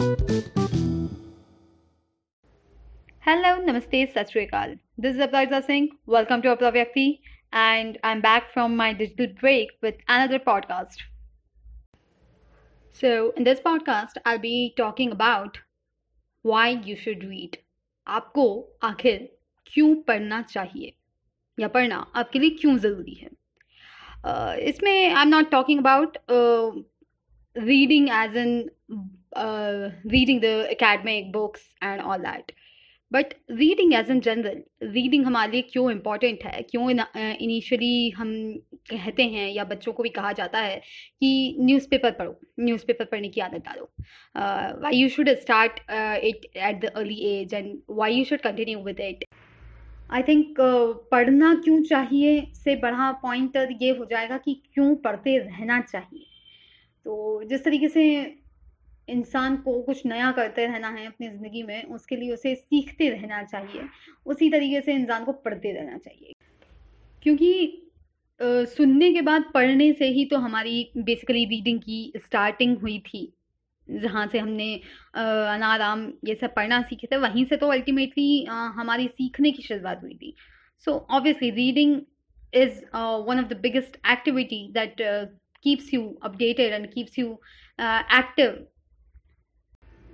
Hello नमस्ते सत श्रीकाल this is Aparaja Singh welcome to Apara Vyakti and I am back from my digital break with another podcast so in this podcast I be talking about why you should read आपको आखिर क्यों पढ़ना चाहिए? या पढ़ना आपके लिए क्यों ज़रूरी है? इसमें I am not talking about reading as an in reading the academic books and all that. But reading as an general reading हमारे लिए क्यों इंपॉर्टेंट है? क्यों इनिशियली हम कहते हैं या बच्चों को भी कहा जाता है कि न्यूज़पेपर पढ़ो न्यूज़पेपर पढ़ने की आदत डालो। Why you should start it at the early age and why you should continue with it I think पढ़ना क्यों चाहिए से बड़ा पॉइंट ये हो जाएगा कि क्यों पढ़ते रहना चाहिए। तो जिस तरीके से इंसान को कुछ नया करते रहना है अपनी ज़िंदगी में, उसके लिए उसे सीखते रहना चाहिए। उसी तरीके से इंसान को पढ़ते रहना चाहिए। क्योंकि सुनने के बाद पढ़ने से ही तो हमारी बेसिकली रीडिंग की स्टार्टिंग हुई थी। जहाँ से हमने अनाराम ये सब पढ़ना सीखे थे, वहीं से तो अल्टीमेटली हमारी सीखने की शुरुआत हुई थी। So obviously reading is one of the biggest activity that keeps you updated and keeps you active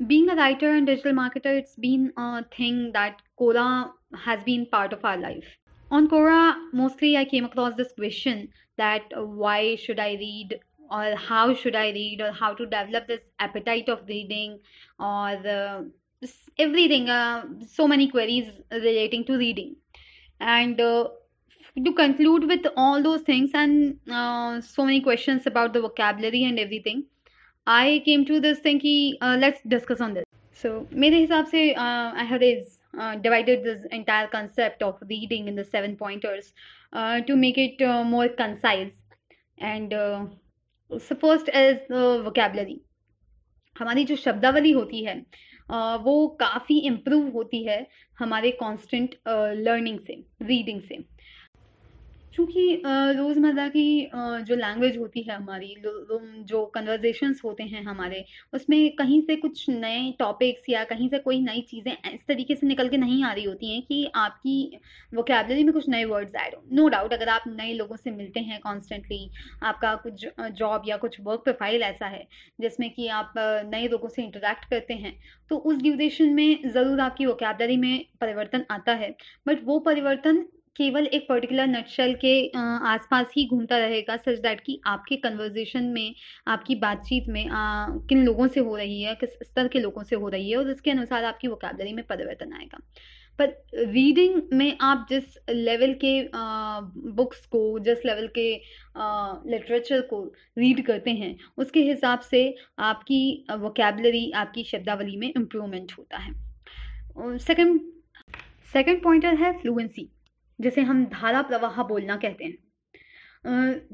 being a writer and digital marketer, it's been a thing that Quora has been part of our life. On Quora, mostly I came across this question that why should I read or how should I read or how to develop this appetite of reading or the, everything, uh, so many queries relating to reading. And uh, to conclude with all those things and uh, so many questions about the vocabulary and everything, I came to this thing की let's discuss on this so मेरे हिसाब से I have is divided this entire concept of reading in the seven pointers to make it more concise and first as vocabulary हमारी जो शब्दावली होती है वो काफ़ी इम्प्रूव होती है हमारे कॉन्स्टेंट लर्निंग से रीडिंग से। चूँकि रोज़मर्रा की जो लैंग्वेज होती है हमारी जो कन्वर्जेशंस होते हैं हमारे, उसमें कहीं से कुछ नए टॉपिक्स या कहीं से कोई नई चीज़ें इस तरीके से निकल के नहीं आ रही होती हैं कि आपकी वोकेबलरी में कुछ नए वर्ड्स ऐड हो। नो डाउट अगर आप नए लोगों से मिलते हैं कॉन्स्टेंटली आपका कुछ जॉब या कुछ वर्क प्रोफ़ाइल ऐसा है, जिसमें कि आप नए लोगों से इंटरेक्ट करते हैं तो उस ड्यूरेशन में ज़रूर आपकी वोकेबलरी में परिवर्तन आता है। बट वो परिवर्तन केवल एक पर्टिकुलर नटशेल के आसपास ही घूमता रहेगा सच दैट कि आपके कन्वर्जेशन में आपकी बातचीत में आ, किन लोगों से हो रही है किस स्तर के लोगों से हो रही है और उसके अनुसार आपकी वोकेबलरी में परिवर्तन आएगा। पर रीडिंग में आप जिस लेवल के बुक्स को जिस लेवल के लिटरेचर को रीड करते हैं उसके हिसाब से आपकी वोकेबलरी आपकी शब्दावली में इम्प्रूवमेंट होता है। सेकंड सेकंड पॉइंटर है फ्लुएंसी जिसे हम धारा प्रवाह बोलना कहते हैं।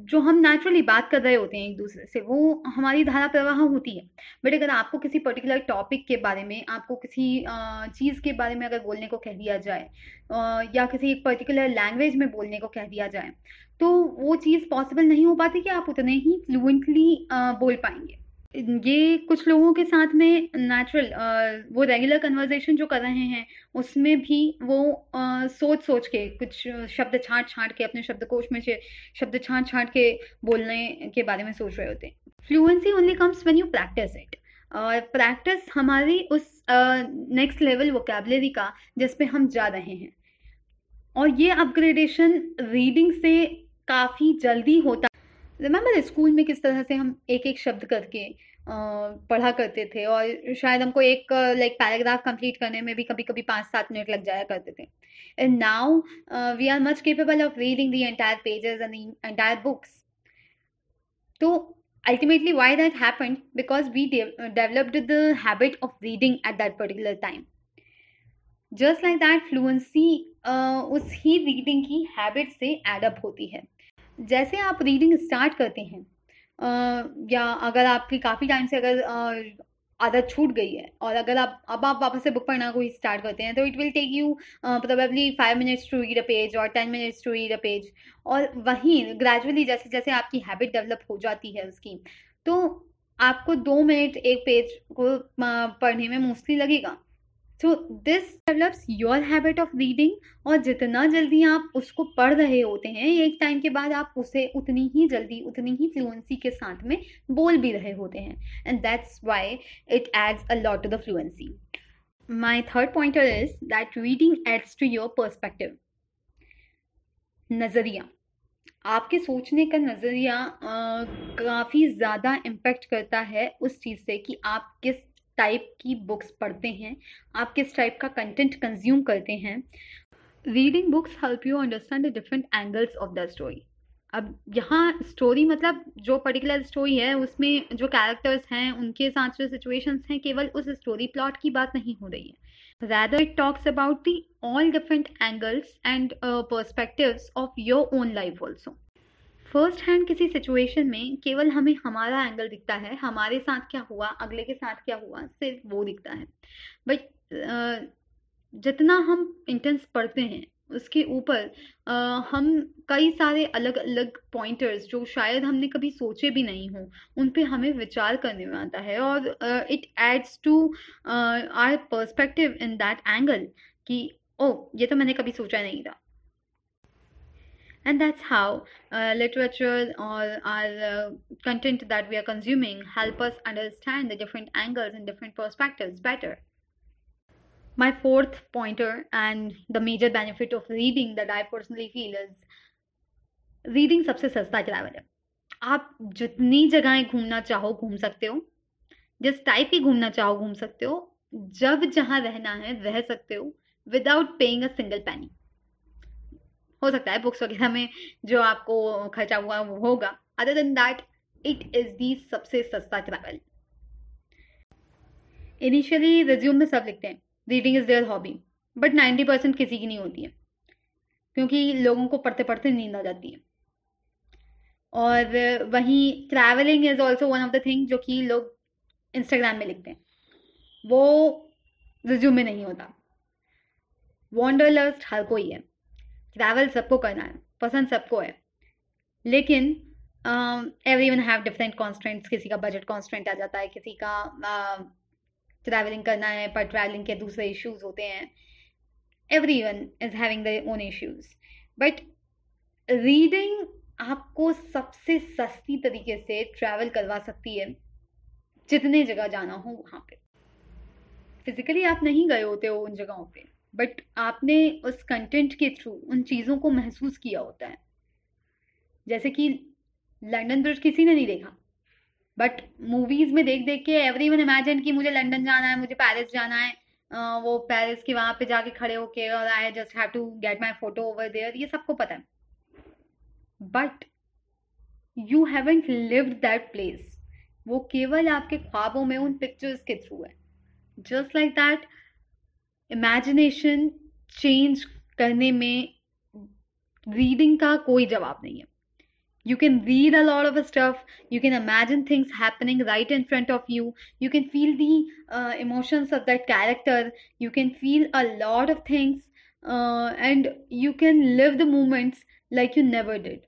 जो हम नेचुरली बात कर रहे होते हैं एक दूसरे से, वो हमारी धारा प्रवाह होती है। बट अगर आपको किसी पर्टिकुलर टॉपिक के बारे में, आपको किसी चीज़ के बारे में अगर बोलने को कह दिया जाए या किसी एक पर्टिकुलर लैंग्वेज में बोलने को कह दिया जाए तो वो चीज़ पॉसिबल नहीं हो पाती कि आप उतने ही फ्लुएंटली बोल पाएँगे। ये कुछ लोगों के साथ में नेचुरल वो रेगुलर कन्वर्जेशन जो कर रहे हैं उसमें भी वो आ, सोच सोच के कुछ शब्द छाट छाट के अपने शब्दकोश में से शब्द छाट छांट के बोलने के बारे में सोच रहे होते हैं। Fluency only comes when you practise it और प्रैक्टिस हमारी उस नेक्स्ट लेवल वोकेबलरी का जिस पे हम जा रहे हैं। और ये अपग्रेडेशन रीडिंग से काफ़ी जल्दी होता रिमेंबर स्कूल में किस तरह से हम एक एक शब्द करके पढ़ा करते थे और शायद हमको एक लाइक पैराग्राफ कंप्लीट करने में भी कभी कभी पाँच सात मिनट लग जाया करते थे। And now we are much capable of reading the entire pages and entire books तो ultimately why that happened? De- developed the habit of reading at that particular time. Just like that fluency uh, उस ही reading की habit से add up होती है। जैसे आप reading start करते हैं या अगर आपकी काफ़ी टाइम से अगर आदत छूट गई है और अगर आप, अब आप वापस से बुक पढ़ना कोई स्टार्ट करते हैं तो it will take you probably five minutes to read a page और ten minutes to read a page और वहीं ग्रेजुअली जैसे जैसे आपकी हैबिट डेवलप हो जाती है उसकी तो आपको दो मिनट एक पेज को पढ़ने में मोस्टली लगेगा। So this develops your habit of reading और जितना जल्दी आप उसको पढ़ रहे होते हैं, एक टाइम के बाद आप उसे उतनी ही जल्दी, उतनी ही फ्लुएंसी के साथ में बोल भी रहे होते हैं। And that's why it adds a lot to the fluency my third pointer is that reading adds to your perspective नज़रिया। आपके सोचने का नज़रिया काफ़ी ज़्यादा इम्पेक्ट करता है उस चीज़ से कि आप किस टाइप की बुक्स पढ़ते हैं, आप किस टाइप का कंटेंट कंज्यूम करते हैं reading books help you understand the different angles of the story अब यहाँ स्टोरी मतलब जो पर्टिकुलर स्टोरी है, उसमें जो कैरेक्टर्स हैं, उनके साथ जो सिचुएशंस हैं, केवल उस स्टोरी प्लॉट की बात नहीं हो रही है। Rather it talks about the all different angles and perspectives of your own life also first hand किसी सिचुएशन में केवल हमें हमारा एंगल दिखता है, हमारे साथ क्या हुआ, अगले के साथ क्या हुआ, सिर्फ़ वो दिखता है। बट जितना हम इंटेंस पढ़ते हैं, उसके ऊपर हम कई सारे अलग अलग पॉइंटर्स जो शायद हमने कभी सोचे भी नहीं हो, उन पे हमें विचार करने में आता है। और it adds to our perspective in that angle कि ओ ये तो मैंने कभी सोचा नहीं था। and that's how uh, literature or our uh, content that we are consuming help us understand the different angles and different perspectives better my fourth pointer and the major benefit of reading that i personally feel is reading सबसे सस्ता travel है आप जितनी जगहें घूमना चाहो घूम सकते हो जिस टाइप की घूमना चाहो घूम सकते हो जब जहां रहना है रह सकते हो विदाउट पेइंग अ सिंगल पैनी हो सकता है बुक्स वगैरह में जो आपको खर्चा हुआ वो होगा। Other than that it is the सबसे सस्ता ट्रैवल इनिशियली रिज्यूम में सब लिखते हैं। Reading is their hobby but ninety percent किसी की नहीं होती है। क्योंकि लोगों को पढ़ते पढ़ते नींद आ जाती है। और वहीं travelling is also one of the thing जो कि लोग इंस्टाग्राम में लिखते हैं। वो रिज्यूम में नहीं होता। वॉन्डरलस्ट हर कोई है। ट्रैवल सबको करना है पसंद सबको है। लेकिन every one have different constants किसी का बजट कॉन्स्टेंट आ जाता है किसी का ट्रैवलिंग uh, करना है पर ट्रैवलिंग के दूसरे इश्यूज़ होते हैं। Everyone is having the own issues but reading आपको सबसे सस्ती तरीके से ट्रैवल करवा सकती है जितने जगह जाना हो वहाँ पे। फिजिकली आप नहीं गए होते हो उन जगहों पे। बट आपने उस कंटेंट के थ्रू उन चीज़ों को महसूस किया होता है। जैसे कि लंदन ब्रिज किसी ने नहीं देखा। बट मूवीज़ में देख देख के एवरी वन इमेजिन कि मुझे लंदन जाना है, मुझे पेरिस जाना है। वो पेरिस के वहाँ पे जाके खड़े होके और I just have to get my photo over there ये सबको पता है। But you haven't lived that place वो केवल आपके ख्वाबों में उन पिक्चर्स के थ्रू है। Just like that imagination change करने में रीडिंग का कोई जवाब नहीं है। You can read a lot of a stuff you can imagine things happening right in front of you you can feel the emotions of that character you can feel a lot of things and you can live the moments like you never did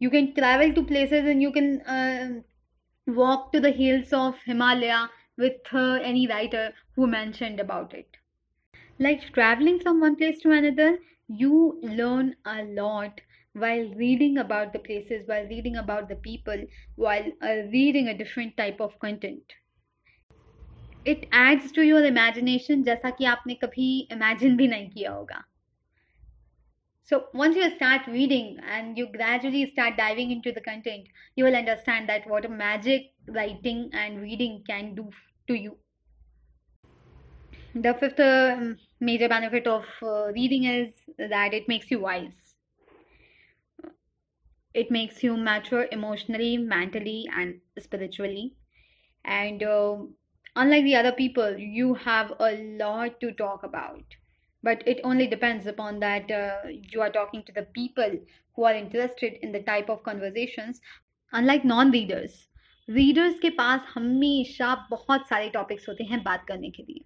you can travel to places and you can walk to the hills of Himalaya with any writer who mentioned about it. Like traveling from one place to another, you learn a lot while reading about the places, while reading about the people, while uh, reading a different type of content. It adds to your imagination जैसा कि आपने कभी imagine भी नहीं किया होगा. So once you start reading and you gradually start diving into the content, you will understand that what a magic writing and reading can do to you. The fifth uh, major benefit of uh, reading is that it makes you wise. It makes you mature emotionally, mentally, and spiritually. And uh, unlike the other people, you have a lot to talk about but it only depends upon that uh, you are talking to the people who are interested in the type of conversations unlike non-readers readers readers के पास हमेशा बहुत सारे topics होते हैं बात करने के लिए।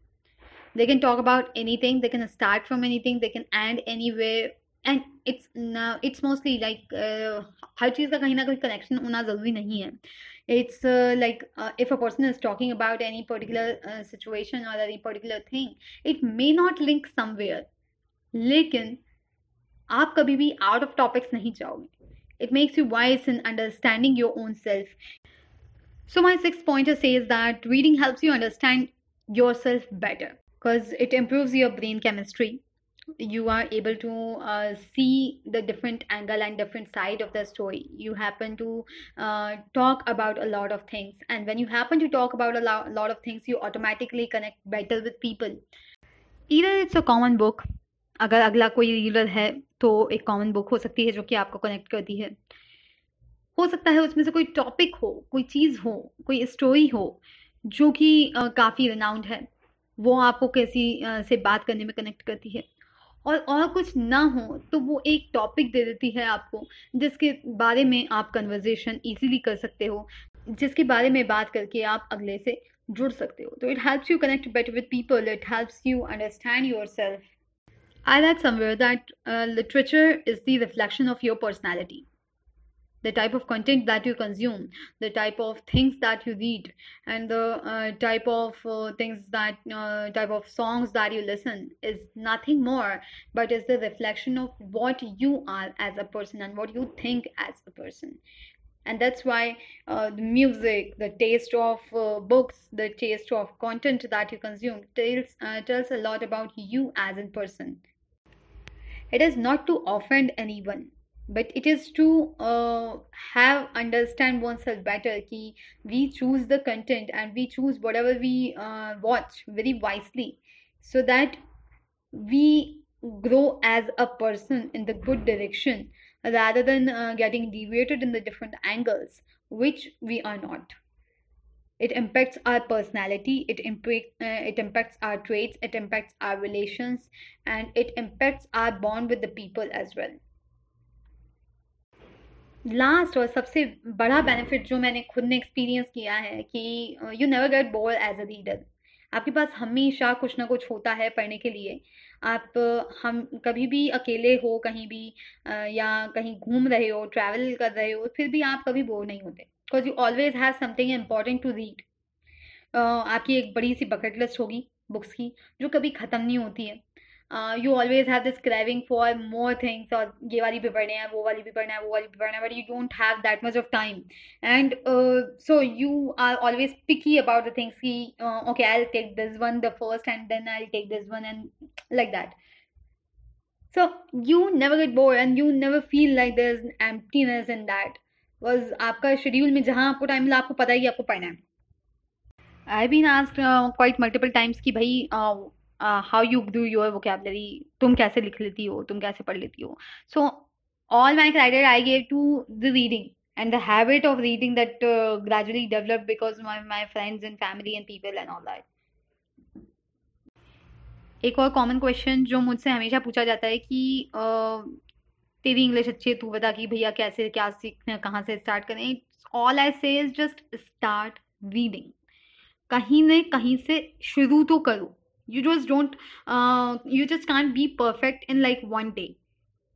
They can talk about anything they can start from anything they can end any way and it's it's mostly like हर चीज़ का कहीं ना कहीं कनेक्शन होना ज़रूरी नहीं है। It's like if a person is talking about any particular situation और any particular thing it may not link somewhere लेकिन आप कभी भी आउट ऑफ़ टॉपिक्स नहीं जाओगे। It makes you voice in understanding your own self so my sixth pointer says that reading helps you understand yourself better because it improves your brain chemistry you are able to uh, see the different angle and different side of the story you happen to uh, talk about a lot of things and when you happen to talk about a lo- lot of things you automatically connect better with people either it's a common book अगर अगला कोई reader है तो एक common book हो सकती है जो कि आपको कनेक्ट करती है हो सकता है उसमें से कोई टॉपिक हो कोई चीज़ हो कोई स्टोरी हो जो कि काफ़ी रिनाउंड है। वो आपको कैसी से बात करने में कनेक्ट करती है। और और कुछ ना हो तो वो एक टॉपिक दे देती है आपको जिसके बारे में आप कन्वर्जेशन इजीली कर सकते हो जिसके बारे में बात करके आप अगले से जुड़ सकते हो। तो it helps you connect better with people it helps you understand yourself I somewhere that uh, literature is the reflection of your personality. The type of content that you consume the type of things that you read and the uh, type of uh, things that uh, type of songs that you listen is nothing more but is the reflection of what you are as a person and what you think as a person. And that's why uh, the music the taste of uh, books the taste of content that you consume tells uh, tells a lot about you as a person. It is not to offend anyone but it is to uh, have understand oneself better ki we choose the content and we choose whatever we uh, watch very wisely so that we grow as a person in the good direction rather than uh, getting deviated in the different angles which we are not. It impacts our personality it impact uh, it impacts our traits it impacts our relations and it impacts our bond with the people as well last और सबसे बड़ा benefit जो मैंने खुद ने experience किया है कि you never get bore as a reader आपके पास हमेशा कुछ ना कुछ होता है पढ़ने के लिए। आप हम कभी भी अकेले हो, कहीं भी या कहीं घूम रहे हो ट्रैवल कर रहे हो, फिर भी आप कभी बोर नहीं होते। Because you always have something important to read आपकी एक बड़ी सी बकेट लिस्ट होगी बुक्स की, जो कभी ख़त्म नहीं होती है। You always have this craving for more things और ये वाली भी पढ़ने हैं वो वाली भी पढ़ना है वो वाली भी पढ़ना है but you don't have that much of time and so you are always picky about the things की okay I take this one the first and then I take this one and like that so you never get bored and you never feel like there's emptiness in that. Was आपका schedule में जहाँ आपको time मिला आपको पता है कि आपको पढ़ना है। I been asked quite multiple times कि भाई uh, how you do your vocabulary तुम कैसे लिख लेती हो, तुम कैसे पढ़ लेती हो। So all my credit I gave to the reading and the habit of reading that gradually develop because my my friends and family and people and all that एक और कॉमन क्वेश्चन जो मुझसे हमेशा पूछा जाता है कि तेरी इंग्लिश अच्छी है, तू बता कि भैया कैसे, क्या सीखना कहाँ से स्टार्ट करें? ऑल आई से जस्ट स्टार्ट रीडिंग कहीं ना कहीं से शुरू तो करो। You just don't uh, you just can't be perfect in like one day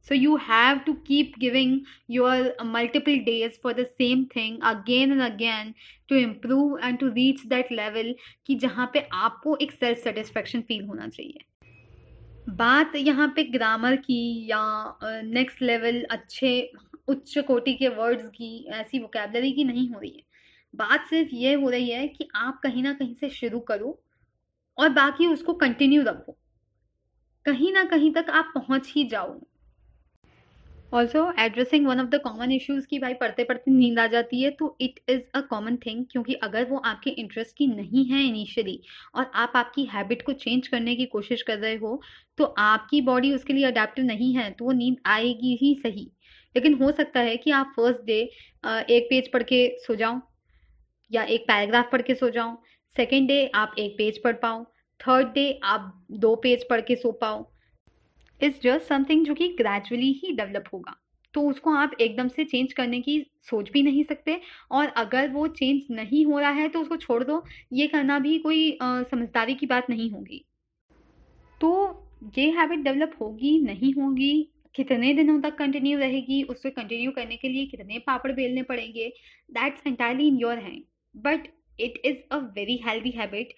so you have to keep giving your multiple days for the same thing again and again to improve and to reach that level कि जहाँ पे आपको एक self satisfaction feel होना चाहिए बात यहाँ पे ग्रामर की या नेक्स्ट uh, लेवल अच्छे उच्च कोटि के वर्ड्स की ऐसी वोकेबलरी की नहीं हो रही है बात सिर्फ़ ये हो रही है कि आप कहीं ना कहीं से शुरू करो और बाकी उसको कंटिन्यू रखो। कहीं ना कहीं तक आप पहुँच ही जाओ। Also addressing one of the common issues की भाई पढ़ते पढ़ते नींद आ जाती है तो it is a common thing क्योंकि अगर वो आपके इंटरेस्ट की नहीं है इनिशियली और आप आपकी हैबिट को चेंज करने की कोशिश कर रहे हो तो आपकी बॉडी उसके लिए अडेप्टिव नहीं है तो वो नींद आएगी ही सही। लेकिन हो सकता है कि आप फ़र्स्ट डे एक पेज पढ़ के सो जाओ या एक पैराग्राफ पढ़ के सो जाओ सेकेंड डे आप एक पेज पढ़ पाओ। थर्ड डे आप दो पेज पढ़ के सो पाओ। इट्स जस्ट समथिंग जो कि ग्रेजुअली ही डेवलप होगा। तो उसको आप एकदम से चेंज करने की सोच भी नहीं सकते। और अगर वो चेंज नहीं हो रहा है तो उसको छोड़ दो। ये करना भी कोई समझदारी की बात नहीं होगी। तो ये हैबिट डेवलप होगी, नहीं होगी, कितने दिनों तक कंटिन्यू रहेगी उसको कंटिन्यू करने के लिए कितने पापड़ बेलने पड़ेंगे that's entirely in your hand but it is a very healthy habit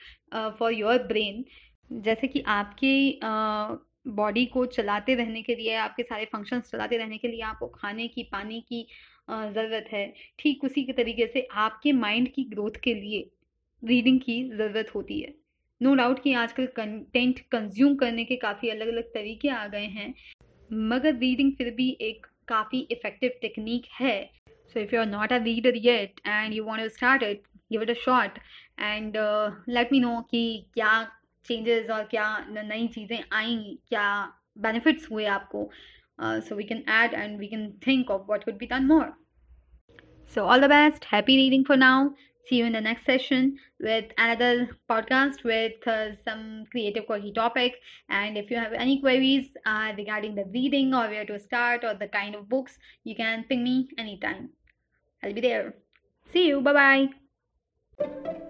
for your brain जैसे कि आपके बॉडी uh, को चलाते रहने के लिए आपके सारे फ़ंक्शंस चलाते रहने के लिए आपको खाने की पानी की ज़रूरत है। ठीक उसी के तरीके से आपके माइंड की ग्रोथ के लिए रीडिंग की ज़रूरत होती है। नो no डाउट कि आजकल कंटेंट कंज्यूम करने के काफ़ी अलग अलग तरीके आ गए हैं मगर रीडिंग फिर भी एक काफ़ी इफ़ेक्टिव टेक्निक है। so if you are not a reader yet and you want to start it give it a shot and let me know कि क्या चेंजेस और क्या नई चीज़ें आई क्या बेनिफिट्स हुए आपको so we can add and we can think of what could be done more so all the best happy reading for now see you in the next session with another podcast with uh, some creative quirky topic and if you have any queries uh, regarding the reading or where to start or the kind of books you can ping me anytime i'll be there see you. Bye bye